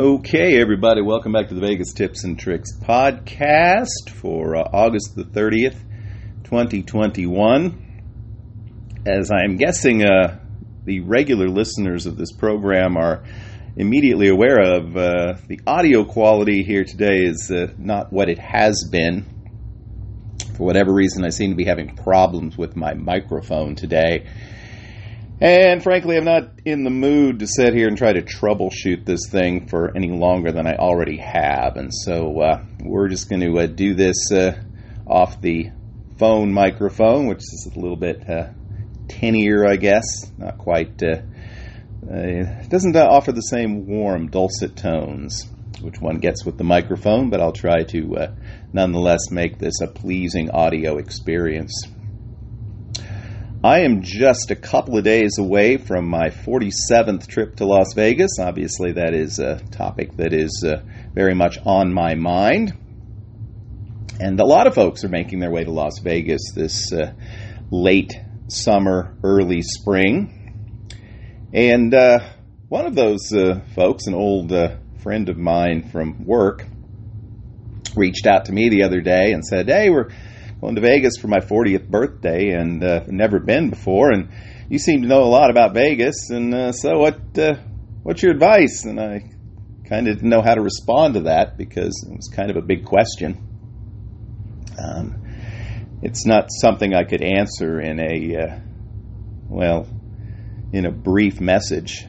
Okay, everybody, welcome back to the Vegas Tips and Tricks podcast for uh, August the 30th, 2021. As I'm guessing uh, the regular listeners of this program are immediately aware of, uh, the audio quality here today is uh, not what it has been. For whatever reason, I seem to be having problems with my microphone today and frankly, I'm not in the mood to sit here and try to troubleshoot this thing for any longer than I already have. And so uh, we're just going to uh, do this uh, off the phone microphone, which is a little bit uh, tinier, I guess. Not quite, uh, uh, it doesn't offer the same warm, dulcet tones which one gets with the microphone, but I'll try to nonetheless make this a pleasing audio experience. I am just a couple of days away from my 47th trip to Las Vegas. Obviously, that is a topic that is uh, very much on my mind. And a lot of folks are making their way to Las Vegas this uh, late summer, early spring. And uh, one of those uh, folks, an old uh, friend of mine from work, reached out to me the other day and said, Hey, we're going to Vegas for my 40th birthday and uh, never been before. And you seem to know a lot about Vegas. And uh, so, what uh, what's your advice? And I kind of didn't know how to respond to that because it was kind of a big question. Um, it's not something I could answer in a uh, well, in a brief message.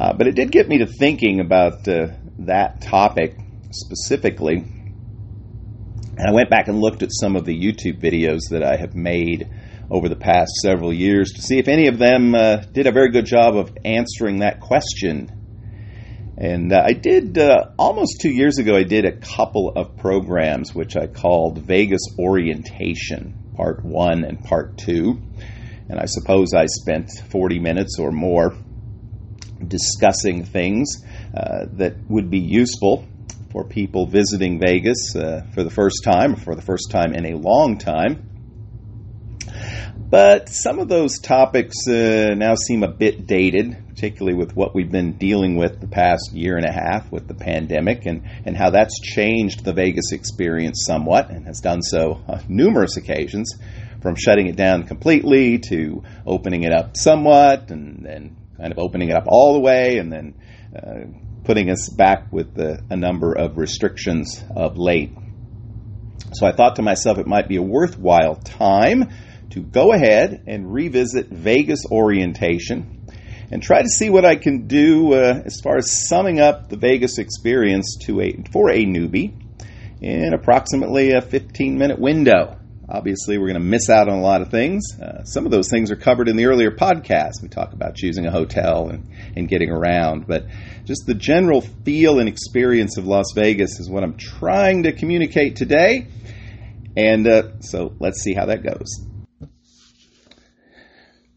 Uh, but it did get me to thinking about uh, that topic specifically and I went back and looked at some of the YouTube videos that I have made over the past several years to see if any of them uh, did a very good job of answering that question. And uh, I did, uh, almost two years ago, I did a couple of programs which I called Vegas Orientation, Part 1 and Part 2. And I suppose I spent 40 minutes or more discussing things uh, that would be useful for people visiting Vegas uh, for the first time, or for the first time in a long time. But some of those topics uh, now seem a bit dated, particularly with what we've been dealing with the past year and a half with the pandemic and, and how that's changed the Vegas experience somewhat and has done so on numerous occasions, from shutting it down completely to opening it up somewhat and then kind of opening it up all the way and then uh, putting us back with the, a number of restrictions of late. So I thought to myself it might be a worthwhile time to go ahead and revisit Vegas orientation and try to see what I can do uh, as far as summing up the Vegas experience to a for a newbie in approximately a 15 minute window. Obviously, we're going to miss out on a lot of things. Uh, some of those things are covered in the earlier podcast. We talk about choosing a hotel and, and getting around. But just the general feel and experience of Las Vegas is what I'm trying to communicate today. And uh, so let's see how that goes.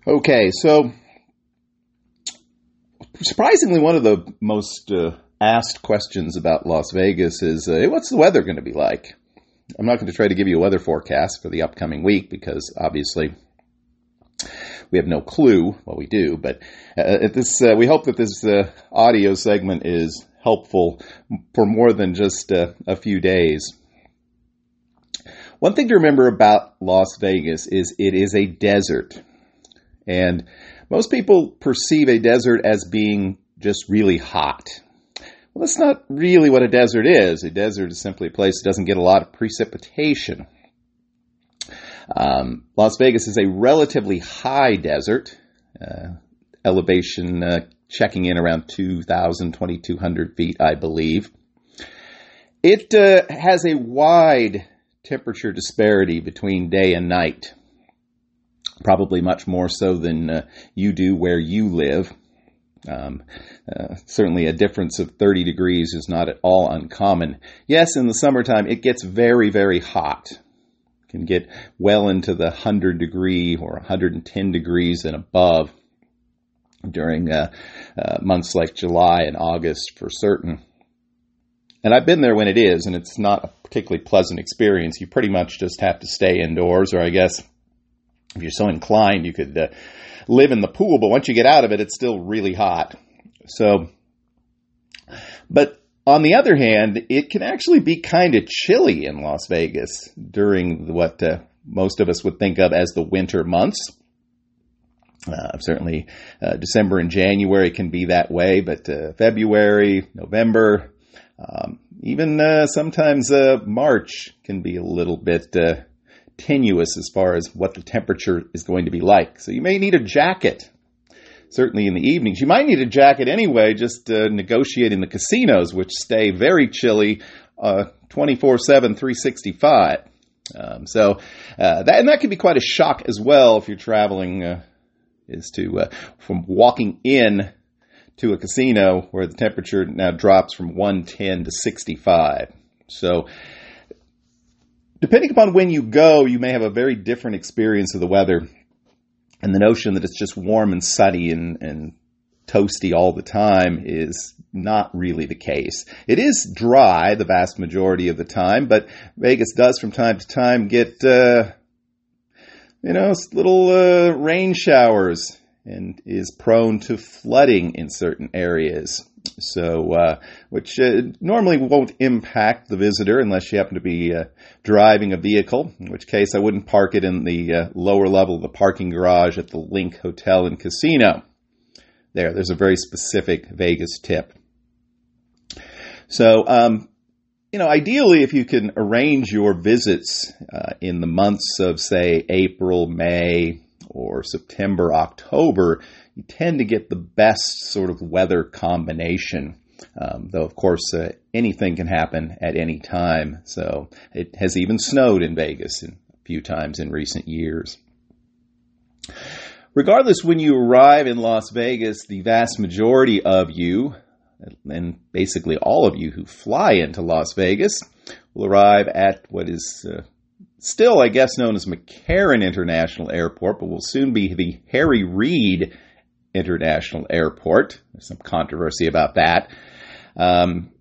Okay, so surprisingly, one of the most uh, asked questions about Las Vegas is uh, what's the weather going to be like? I'm not going to try to give you a weather forecast for the upcoming week because obviously we have no clue. Well, we do, but uh, this, uh, we hope that this uh, audio segment is helpful for more than just uh, a few days. One thing to remember about Las Vegas is it is a desert, and most people perceive a desert as being just really hot. Well, that's not really what a desert is. A desert is simply a place that doesn't get a lot of precipitation. Um, Las Vegas is a relatively high desert, uh, elevation uh, checking in around 2,000, 2,200 feet, I believe. It uh, has a wide temperature disparity between day and night, probably much more so than uh, you do where you live. Um, uh, certainly, a difference of 30 degrees is not at all uncommon. Yes, in the summertime, it gets very, very hot. It can get well into the 100 degree or 110 degrees and above during uh, uh, months like July and August for certain. And I've been there when it is, and it's not a particularly pleasant experience. You pretty much just have to stay indoors, or I guess if you're so inclined, you could uh, live in the pool, but once you get out of it, it's still really hot. So, But on the other hand, it can actually be kind of chilly in Las Vegas during what uh, most of us would think of as the winter months. Uh, certainly, uh, December and January can be that way, but uh, February, November, um, even uh, sometimes uh, March can be a little bit uh, tenuous as far as what the temperature is going to be like. So you may need a jacket. Certainly in the evenings. You might need a jacket anyway, just negotiating the casinos, which stay very chilly 24 7, 365. Um, so uh, that and that can be quite a shock as well if you're traveling. Uh, is to uh, from walking in to a casino where the temperature now drops from 110 to 65. So depending upon when you go, you may have a very different experience of the weather. And the notion that it's just warm and sunny and, and toasty all the time is not really the case. It is dry the vast majority of the time, but Vegas does from time to time get, uh, you know, little uh, rain showers and is prone to flooding in certain areas. So, uh, which uh, normally won't impact the visitor unless you happen to be uh, driving a vehicle, in which case I wouldn't park it in the uh, lower level of the parking garage at the LINQ Hotel and Casino there. There's a very specific Vegas tip. So, um, you know, ideally, if you can arrange your visits uh, in the months of, say, April, May, or September, October, you tend to get the best sort of weather combination. Um, though, of course, uh, anything can happen at any time. So it has even snowed in Vegas a few times in recent years. Regardless, when you arrive in Las Vegas, the vast majority of you, and basically all of you who fly into Las Vegas, will arrive at what is uh, still, I guess, known as McCarran International Airport, but will soon be the Harry Reid International Airport. There's some controversy about that. Um,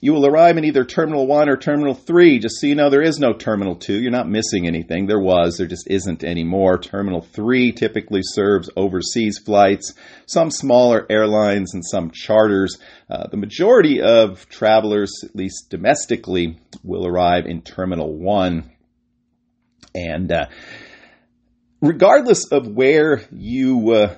you will arrive in either Terminal 1 or Terminal 3. Just so you know, there is no Terminal 2. You're not missing anything. There was, there just isn't anymore. Terminal 3 typically serves overseas flights, some smaller airlines, and some charters. Uh, the majority of travelers, at least domestically, will arrive in Terminal 1. And uh, regardless of where you uh,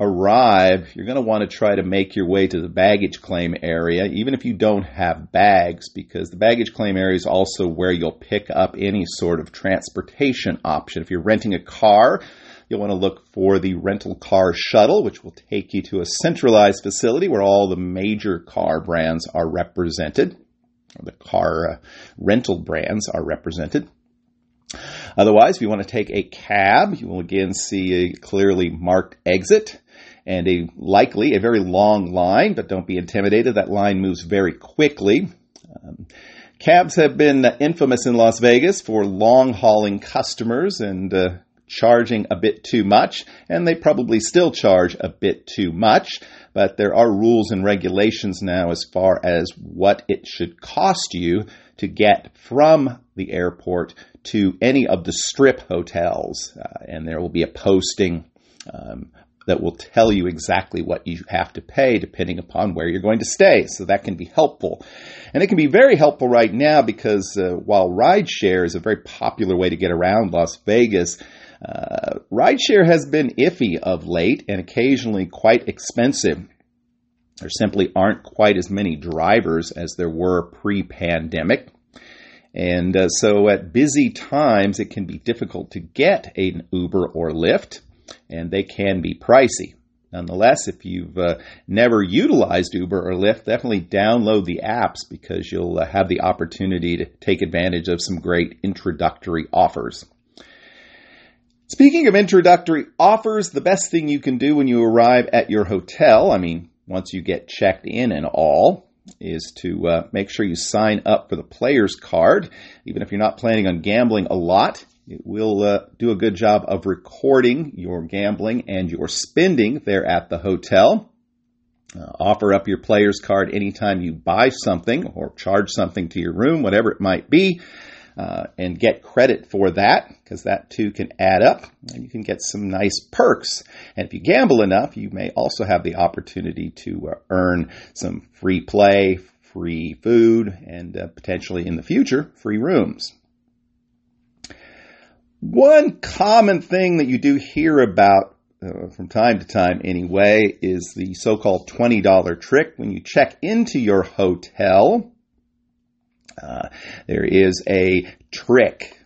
arrive, you're going to want to try to make your way to the baggage claim area, even if you don't have bags, because the baggage claim area is also where you'll pick up any sort of transportation option. If you're renting a car, you'll want to look for the rental car shuttle, which will take you to a centralized facility where all the major car brands are represented, or the car uh, rental brands are represented. Otherwise, if you want to take a cab, you will again see a clearly marked exit and a likely a very long line, but don't be intimidated. That line moves very quickly. Um, cabs have been infamous in Las Vegas for long hauling customers and uh, charging a bit too much, and they probably still charge a bit too much. But there are rules and regulations now as far as what it should cost you to get from the airport to any of the strip hotels, uh, and there will be a posting um, that will tell you exactly what you have to pay depending upon where you're going to stay. So that can be helpful. And it can be very helpful right now because uh, while rideshare is a very popular way to get around Las Vegas, uh, rideshare has been iffy of late and occasionally quite expensive. There simply aren't quite as many drivers as there were pre pandemic. And uh, so at busy times, it can be difficult to get an Uber or Lyft and they can be pricey. Nonetheless, if you've uh, never utilized Uber or Lyft, definitely download the apps because you'll uh, have the opportunity to take advantage of some great introductory offers. Speaking of introductory offers, the best thing you can do when you arrive at your hotel, I mean, once you get checked in and all, is to uh, make sure you sign up for the player's card. Even if you're not planning on gambling a lot, it will uh, do a good job of recording your gambling and your spending there at the hotel. Uh, offer up your player's card anytime you buy something or charge something to your room, whatever it might be. uh, and get credit for that because that too can add up and you can get some nice perks. And if you gamble enough, you may also have the opportunity to uh, earn some free play, free food, and uh, potentially in the future, free rooms. One common thing that you do hear about uh, from time to time anyway is the so-called $20 trick when you check into your hotel. Uh, there is a trick.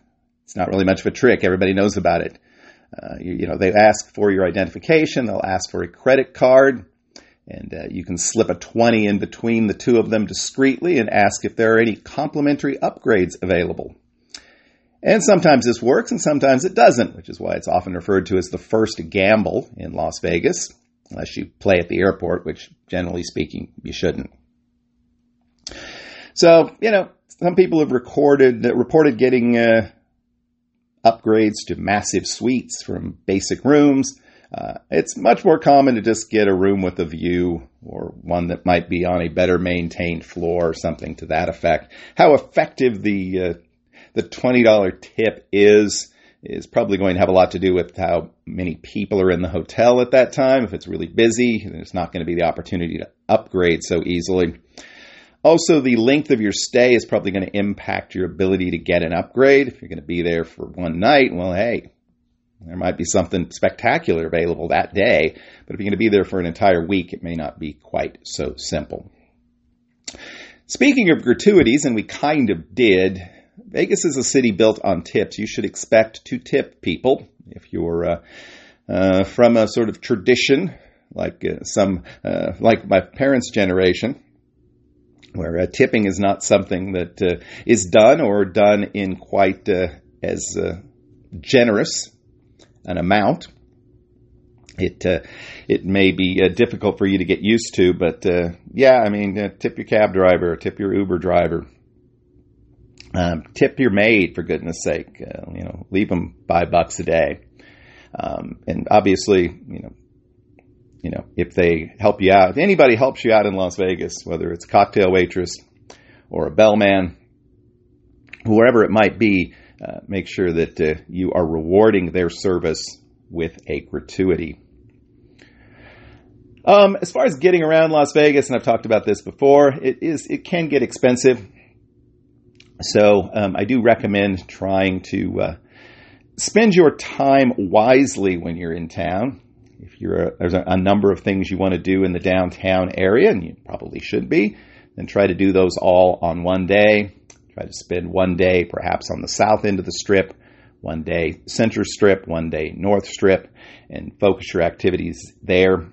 It's not really much of a trick. Everybody knows about it. Uh, you, you, know, they ask for your identification. They'll ask for a credit card. And uh, you can slip a 20 in between the two of them discreetly and ask if there are any complimentary upgrades available. And sometimes this works and sometimes it doesn't, which is why it's often referred to as the first gamble in Las Vegas, unless you play at the airport, which generally speaking, you shouldn't. So, you know, some people have recorded, reported getting uh, upgrades to massive suites from basic rooms. Uh, it's much more common to just get a room with a view or one that might be on a better maintained floor or something to that effect. How effective the uh, the $20 tip is is probably going to have a lot to do with how many people are in the hotel at that time. If it's really busy, there's not going to be the opportunity to upgrade so easily. Also, the length of your stay is probably going to impact your ability to get an upgrade. If you're going to be there for one night, well, hey, there might be something spectacular available that day. But if you're going to be there for an entire week, it may not be quite so simple. Speaking of gratuities, and we kind of did, Vegas is a city built on tips. You should expect to tip people if you're uh, uh, from a sort of tradition, like uh, some, uh, like my parents' generation, where uh, tipping is not something that uh, is done or done in quite as generous an amount. It it may be difficult for you to get used to, but yeah, I mean, tip your cab driver, tip your Uber driver um, tip your maid for goodness sake. Uh, you know, leave them five bucks a day. Um, and obviously, you know, you know, if they help you out, if anybody helps you out in Las Vegas, whether it's a cocktail waitress or a bellman, whoever it might be, uh, make sure that uh, you are rewarding their service with a gratuity. Um, as far as getting around Las Vegas, and I've talked about this before, it is it can get expensive. So um, I do recommend trying to uh, spend your time wisely when you're in town. If you're a, there's a, a, number of things you want to do in the downtown area, and you probably should be, then try to do those all on one day. Try to spend one day perhaps on the south end of the strip, one day center strip, one day north strip, and focus your activities there.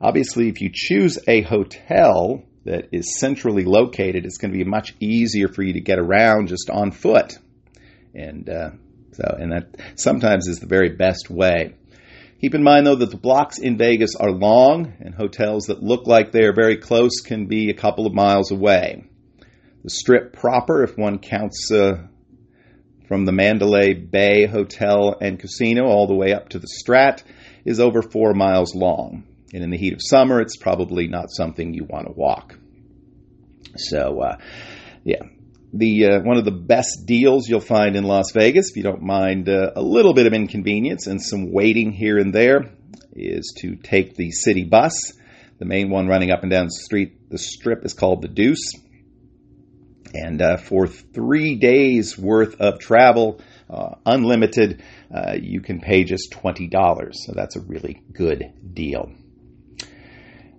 Obviously, if you choose a hotel that is centrally located, it's going to be much easier for you to get around just on foot. And uh, so, and that sometimes is the very best way. Keep in mind, though, that the blocks in Vegas are long, and hotels that look like they are very close can be a couple of miles away. The strip proper, if one counts uh, from the Mandalay Bay Hotel and Casino all the way up to the Strat, is over four miles long. And in the heat of summer, it's probably not something you want to walk. So, uh, yeah. The uh, one of the best deals you'll find in Las Vegas, if you don't mind uh, a little bit of inconvenience and some waiting here and there, is to take the city bus. The main one running up and down the street, the strip is called the Deuce. And uh, for three days worth of travel, uh, unlimited, uh, you can pay just $20. So that's a really good deal.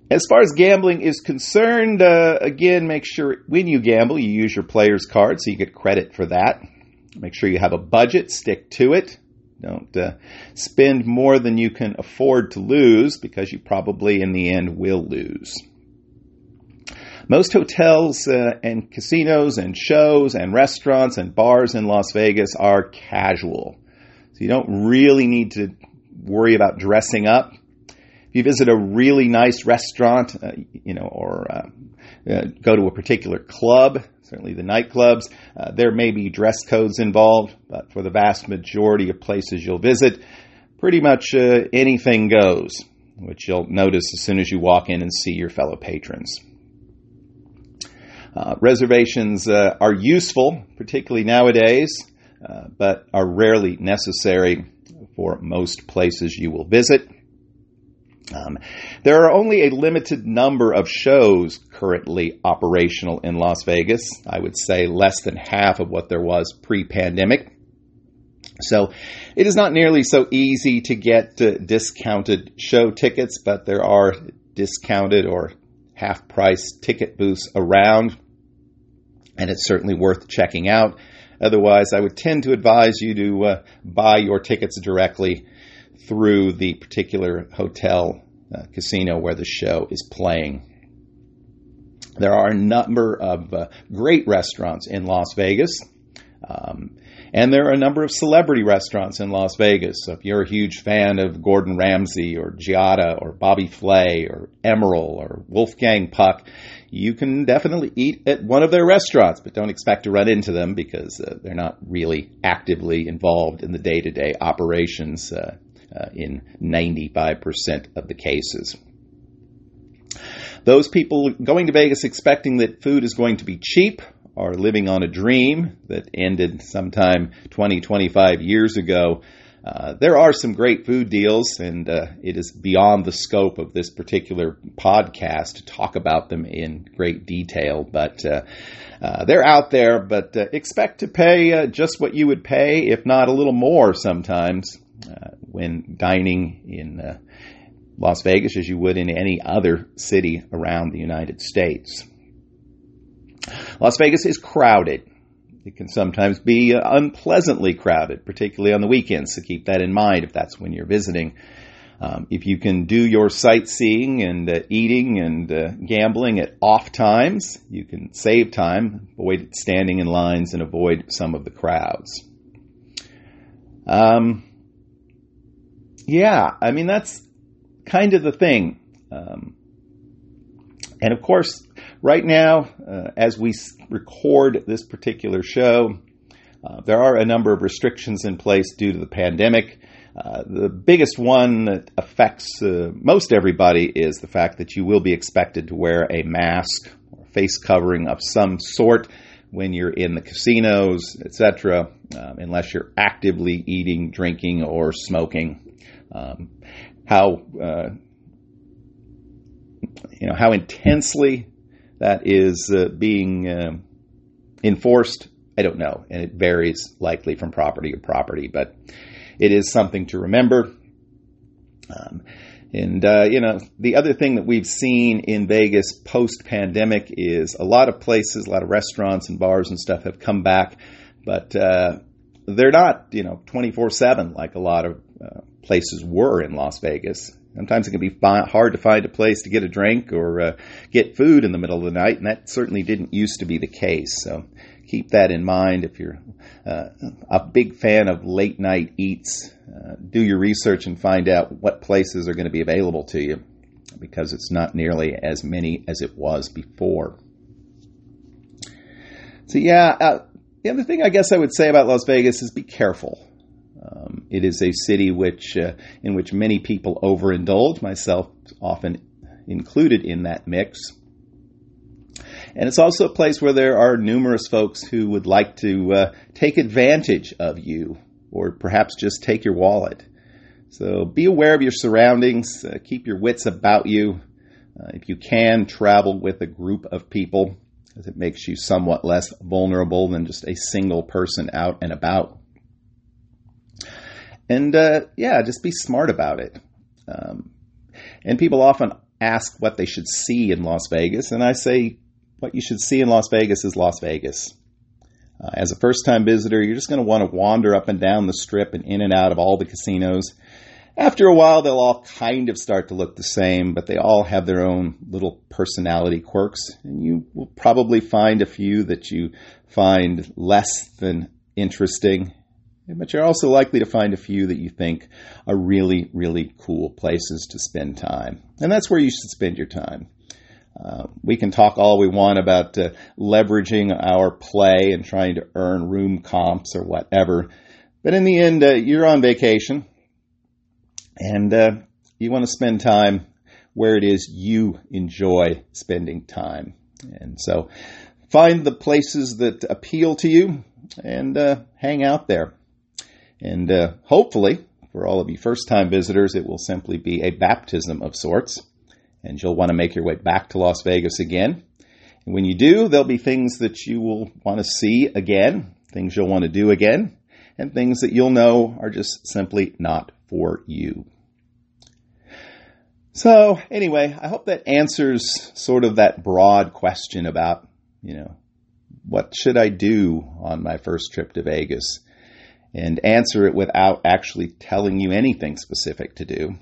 As far as gambling is concerned, uh, again, make sure when you gamble, you use your player's card so you get credit for that. Make sure you have a budget, stick to it. Don't uh, spend more than you can afford to lose because you probably in the end will lose. Most hotels uh, and casinos and shows and restaurants and bars in Las Vegas are casual. So you don't really need to worry about dressing up you visit a really nice restaurant, uh, you know, or uh, uh, go to a particular club, certainly the nightclubs, uh, there may be dress codes involved, but for the vast majority of places you'll visit, pretty much uh, anything goes, which you'll notice as soon as you walk in and see your fellow patrons. Uh, reservations uh, are useful, particularly nowadays, uh, but are rarely necessary for most places you will visit. Um, there are only a limited number of shows currently operational in Las Vegas. I would say less than half of what there was pre pandemic. So it is not nearly so easy to get uh, discounted show tickets, but there are discounted or half price ticket booths around, and it's certainly worth checking out. Otherwise, I would tend to advise you to uh, buy your tickets directly through the particular hotel uh, casino where the show is playing. There are a number of uh, great restaurants in Las Vegas. Um, and there are a number of celebrity restaurants in Las Vegas. So if you're a huge fan of Gordon Ramsay or Giada or Bobby Flay or Emeril or Wolfgang Puck, you can definitely eat at one of their restaurants, but don't expect to run into them because uh, they're not really actively involved in the day to day operations uh, uh, in 95% of the cases. Those people going to Vegas expecting that food is going to be cheap are living on a dream that ended sometime 20, 25 years ago. Uh, there are some great food deals, and uh, it is beyond the scope of this particular podcast to talk about them in great detail. But uh, uh they're out there, but uh, expect to pay uh, just what you would pay, if not a little more sometimes, when dining in Las Vegas as you would in any other city around the United States. Las Vegas is crowded. It can sometimes be uh, unpleasantly crowded, particularly on the weekends, so keep that in mind if that's when you're visiting. Um, if you can do your sightseeing and uh, eating and uh, gambling at off times, you can save time, avoid standing in lines, and avoid some of the crowds. Um, yeah, I mean, that's kind of the thing. Um, and of course, right now, uh, as we record this particular show, uh, there are a number of restrictions in place due to the pandemic. Uh, the biggest one that affects uh, most everybody is the fact that you will be expected to wear a mask or face covering of some sort when you're in the casinos, etc., um, unless you're actively eating, drinking, or smoking. Um, how uh, you know how intensely that is uh, being uh, enforced. I don't know, and it varies likely from property to property, but it is something to remember. Um, and uh, you know, the other thing that we've seen in Vegas post pandemic is a lot of places, a lot of restaurants and bars and stuff have come back, but uh, they're not, you know, 24 7 like a lot of uh, places were in Las Vegas. Sometimes it can be fi- hard to find a place to get a drink or uh, get food in the middle of the night, and that certainly didn't used to be the case. So keep that in mind if you're uh, a big fan of late night eats. Uh, do your research and find out what places are going to be available to you because it's not nearly as many as it was before. So, yeah, uh, the other thing I guess I would say about Las Vegas is be careful. It is a city which, uh, in which many people overindulge, myself often included in that mix. And it's also a place where there are numerous folks who would like to uh, take advantage of you or perhaps just take your wallet. So be aware of your surroundings, uh, keep your wits about you. Uh, if you can, travel with a group of people, as it makes you somewhat less vulnerable than just a single person out and about. And uh, yeah, just be smart about it. Um, and people often ask what they should see in Las Vegas, and I say what you should see in Las Vegas is Las Vegas. Uh, as a first time visitor, you're just going to want to wander up and down the strip and in and out of all the casinos. After a while, they'll all kind of start to look the same, but they all have their own little personality quirks, and you will probably find a few that you find less than interesting but you're also likely to find a few that you think are really, really cool places to spend time. And that's where you should spend your time. Uh, we can talk all we want about uh, leveraging our play and trying to earn room comps or whatever. But in the end, uh, you're on vacation and uh, you want to spend time where it is you enjoy spending time. And so find the places that appeal to you and uh, hang out there. And uh, hopefully, for all of you first time visitors, it will simply be a baptism of sorts. And you'll want to make your way back to Las Vegas again. And when you do, there'll be things that you will want to see again, things you'll want to do again, and things that you'll know are just simply not for you. So, anyway, I hope that answers sort of that broad question about, you know, what should I do on my first trip to Vegas? And answer it without actually telling you anything specific to do,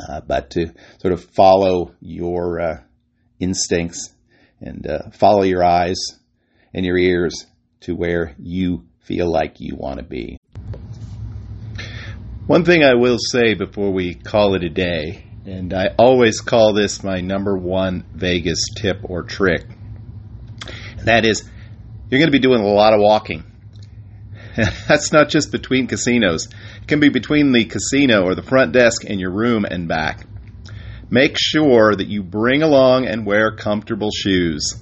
uh, but to sort of follow your uh, instincts and uh, follow your eyes and your ears to where you feel like you want to be. One thing I will say before we call it a day, and I always call this my number one Vegas tip or trick, and that is you're going to be doing a lot of walking. That's not just between casinos. It can be between the casino or the front desk and your room and back. Make sure that you bring along and wear comfortable shoes.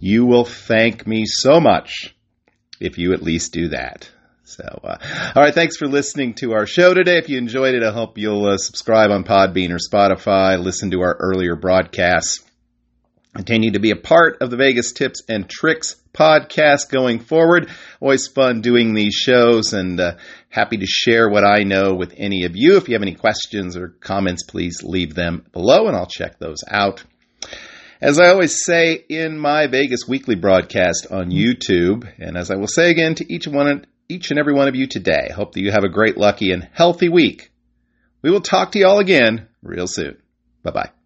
You will thank me so much if you at least do that. So, uh, all right, thanks for listening to our show today. If you enjoyed it, I hope you'll uh, subscribe on Podbean or Spotify, listen to our earlier broadcasts. Continue to be a part of the Vegas Tips and Tricks podcast going forward. Always fun doing these shows and uh, happy to share what I know with any of you. If you have any questions or comments, please leave them below and I'll check those out. As I always say in my Vegas weekly broadcast on YouTube, and as I will say again to each one each and every one of you today. Hope that you have a great, lucky, and healthy week. We will talk to you all again real soon. Bye bye.